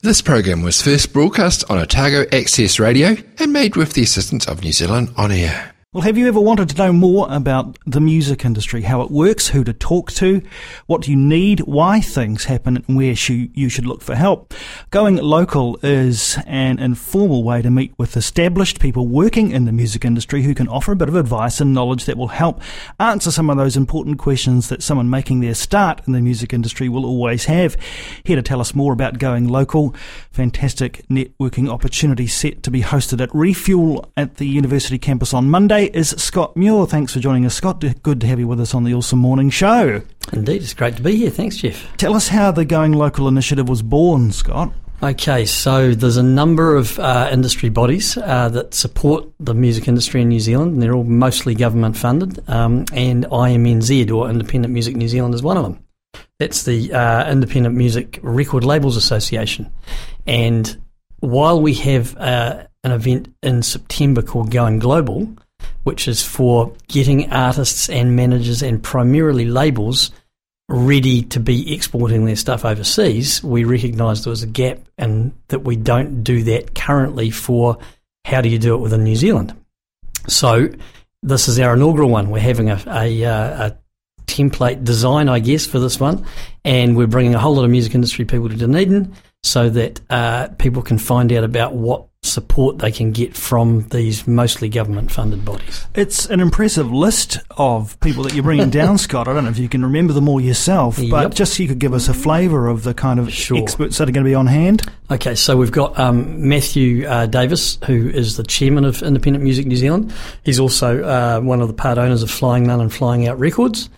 This program was first broadcast on Otago Access Radio and made with the assistance of New Zealand On Air. Well, have you ever wanted to know more about the music industry, how it works, who to talk to, what you need, why things happen, and where you should look for help? Going local is an informal way to meet with established people working in the music industry who can offer a bit of advice and knowledge that will help answer some of those important questions that someone making their start in the music industry will always have. Here to tell us more about going local, fantastic networking opportunity set to be hosted at Refuel at the university campus on Monday is Scott Muir. Thanks for joining us, Scott. Good to have you with us on the Awesome Morning Show. Indeed, it's great to be here. Thanks, Jeff. Tell us how the Going Local initiative was born, Scott. Okay, so there's a number of uh, industry bodies uh, that support the music industry in New Zealand, and they're all mostly government funded. Um, and IMNZ, or Independent Music New Zealand, is one of them. That's the uh, Independent Music Record Labels Association. And while we have uh, an event in September called Going Global, which is for getting artists and managers and primarily labels ready to be exporting their stuff overseas, we recognised there was a gap and that we don't do that currently for how do you do it within New Zealand. So this is our inaugural one. We're having a, a, uh, a template design, I guess, for this one, and we're bringing a whole lot of music industry people to Dunedin so that uh, people can find out about what support they can get from these mostly government funded bodies. It's an impressive list of people that you're bringing down, Scott. I don't know if you can remember them all yourself, yep. but just so you could give us a flavour of the kind of sure. experts that are going to be on hand. Okay, so we've got um, Matthew uh, Davis, who is the chairman of Independent Music New Zealand. He's also uh, one of the part owners of Flying Nun and Flying Out Records.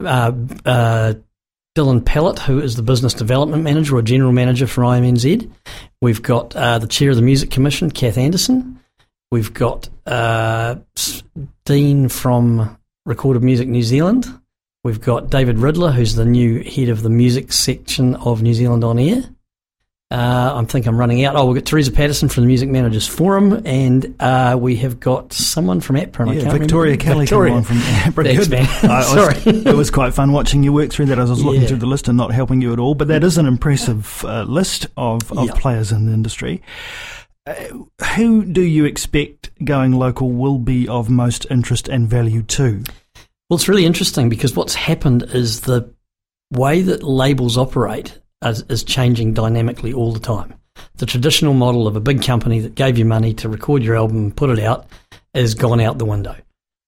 Uh, uh Dylan Pellett, who is the business development manager or general manager for IMNZ. We've got uh, the chair of the Music Commission, Kath Anderson. We've got uh, Dean from Recorded Music New Zealand. We've got David Ridler, who's the new head of the music section of New Zealand On Air. Uh, I think I'm running out. Oh, we've got Teresa Patterson from the Music Managers Forum, and uh, we have got someone from APRA. Yeah, Victoria Kelly Victoria. from APRA. Thanks, man. Sorry. it was quite fun watching you work through that. As I was looking yeah. through the list and not helping you at all, but that is an impressive uh, list of, of players in the industry. Uh, who do you expect going local will be of most interest and value to? Well, it's really interesting because what's happened is the way that labels operate is, is changing dynamically all the time. The traditional model of a big company that gave you money to record your album and put it out is gone out the window.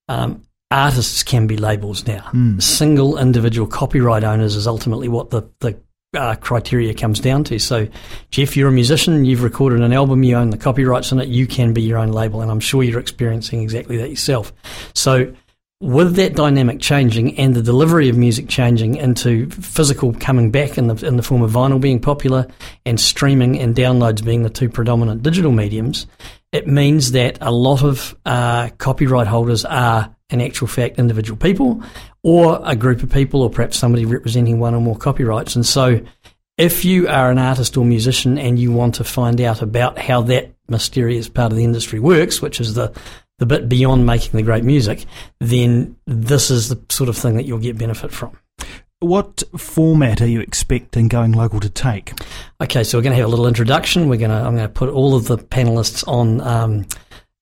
Um, artists can be labels now. Mm. Single individual copyright owners is ultimately what the, the uh, criteria comes down to. So, Jeff, you're a musician, you've recorded an album, you own the copyrights on it, you can be your own label, and I'm sure you're experiencing exactly that yourself. So, with that dynamic changing and the delivery of music changing into physical coming back in the in the form of vinyl being popular and streaming and downloads being the two predominant digital mediums, it means that a lot of uh, copyright holders are in actual fact individual people or a group of people or perhaps somebody representing one or more copyrights. And so if you are an artist or musician and you want to find out about how that mysterious part of the industry works, which is the the bit beyond making the great music, then this is the sort of thing that you'll get benefit from. What format are you expecting Going Local to take? Okay, so we're going to have a little introduction. We're going to I'm going to put all of the panelists on um,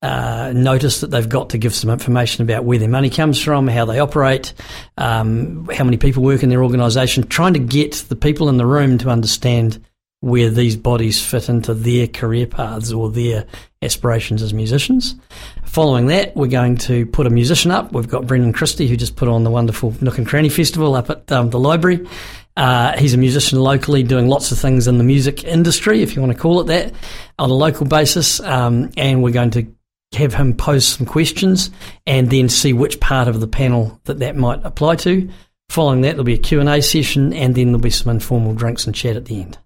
uh, notice that they've got to give some information about where their money comes from, how they operate, um, how many people work in their organisation, trying to get the people in the room to understand where these bodies fit into their career paths or their aspirations as musicians. Following that, we're going to put a musician up. We've got Brendan Christie, who just put on the wonderful Nook and Cranny Festival up at um, the library. Uh, he's a musician locally, doing lots of things in the music industry, if you want to call it that, on a local basis. Um, and we're going to have him pose some questions and then see which part of the panel that that might apply to. Following that, there'll be a Q&A session and then there'll be some informal drinks and chat at the end.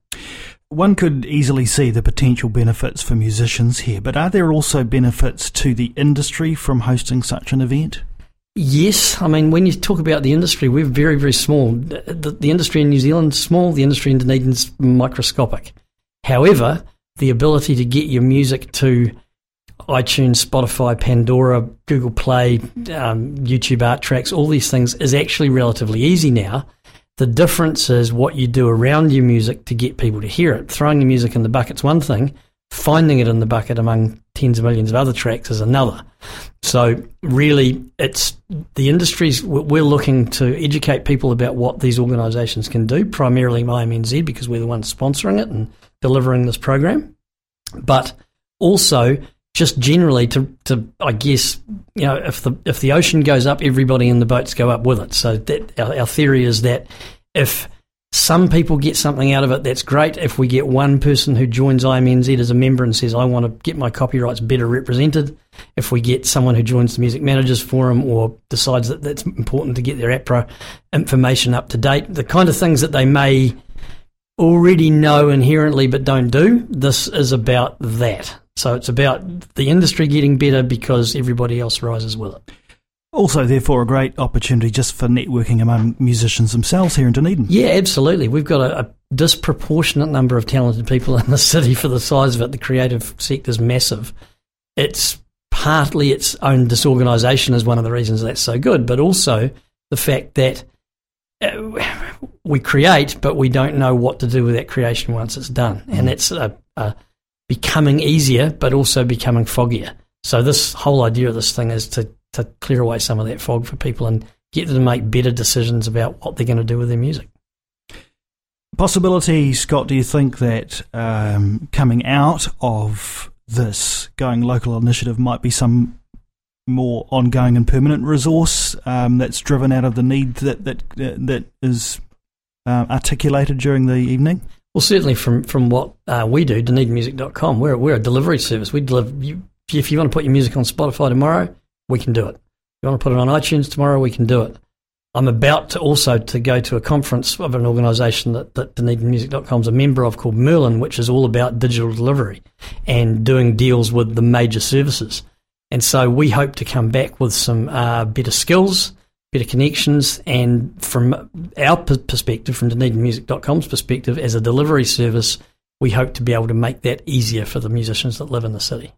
One could easily see the potential benefits for musicians here, but are there also benefits to the industry from hosting such an event? Yes, I mean when you talk about the industry, we're very very small. The, the industry in New Zealand is small. The industry in Dunedin's microscopic. However, the ability to get your music to iTunes, Spotify, Pandora, Google Play, um, YouTube Art Tracks, all these things is actually relatively easy now The difference is what you do around your music to get people to hear it. Throwing your music in the bucket's one thing, finding it in the bucket among tens of millions of other tracks is another. So really, it's the industries we're looking to educate people about what these organisations can do. Primarily, IMNZ because we're the ones sponsoring it and delivering this program, but also just generally to, to I guess you know if the if the ocean goes up, everybody in the boats go up with it. So that our, our theory is that if some people get something out of it, that's great. If we get one person who joins IMNZ as a member and says, I want to get my copyrights better represented, if we get someone who joins the Music Managers Forum or decides that that's important to get their APRA information up to date, the kind of things that they may already know inherently but don't do, this is about that. So it's about the industry getting better because everybody else rises with it. Also, therefore, a great opportunity just for networking among musicians themselves here in Dunedin. Yeah, absolutely. We've got a, a disproportionate number of talented people in the city for the size of it. The creative sector is massive. It's partly its own disorganisation is one of the reasons that's so good, but also the fact that uh, we create, but we don't know what to do with that creation once it's done, mm. and it's a, a becoming easier, but also becoming foggier. So this whole idea of this thing is to to clear away some of that fog for people and get them to make better decisions about what they're going to do with their music. Possibility, Scott, do you think that um, coming out of this going local initiative might be some more ongoing and permanent resource um, that's driven out of the need that that that is uh, articulated during the evening? Well, certainly from from what uh, we do, DunedinMusic.com, we're we're a delivery service. We deliver. You, if you want to put your music on Spotify tomorrow, we can do it. If you want to put it on iTunes tomorrow, we can do it. I'm about to also to go to a conference of an organisation that, that DunedinMusic.com is a member of called Merlin, which is all about digital delivery and doing deals with the major services. And so we hope to come back with some uh, better skills, better connections, and from our perspective, from DunedinMusic.com's perspective, as a delivery service, we hope to be able to make that easier for the musicians that live in the city.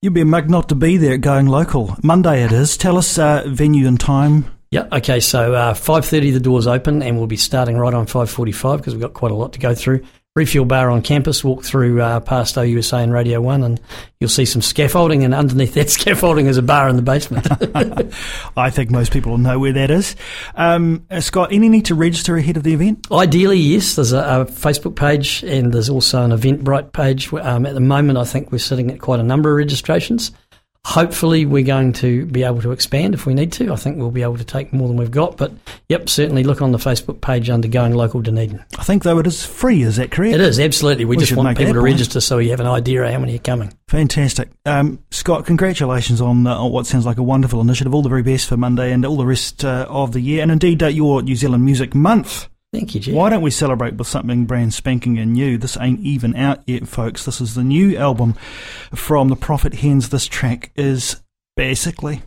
You'd be a mug not to be there going local. Monday it is. Tell us uh, venue and time. Yeah, okay, so uh, 5.30 the doors open and we'll be starting right on 5.45 because we've got quite a lot to go through refuel bar on campus. Walk through uh, past OUSA and Radio 1 and you'll see some scaffolding, and underneath that scaffolding is a bar in the basement. I think most people will know where that is. Um, uh, Scott, any need to register ahead of the event? Ideally, yes. There's a, a Facebook page and there's also an Eventbrite page. Um, at the moment, I think we're sitting at quite a number of registrations. Hopefully, we're going to be able to expand if we need to. I think we'll be able to take more than we've got. But yep, certainly look on the Facebook page under Going Local Dunedin. I think, though, it is free. Is that correct? It is, absolutely. We, we just want people to point. register so you have an idea of how many are coming. Fantastic. Um, Scott, congratulations on, uh, what sounds like a wonderful initiative. All the very best for Monday and all the rest uh, of the year. And indeed, uh, your New Zealand Music Month. Thank you, Jeff. Why don't we celebrate with something brand spanking and new? This ain't even out yet, folks. This is the new album from the Prophet Hens. This track is basically.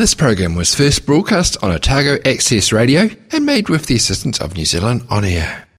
This program was first broadcast on Otago Access Radio and made with the assistance of New Zealand On Air.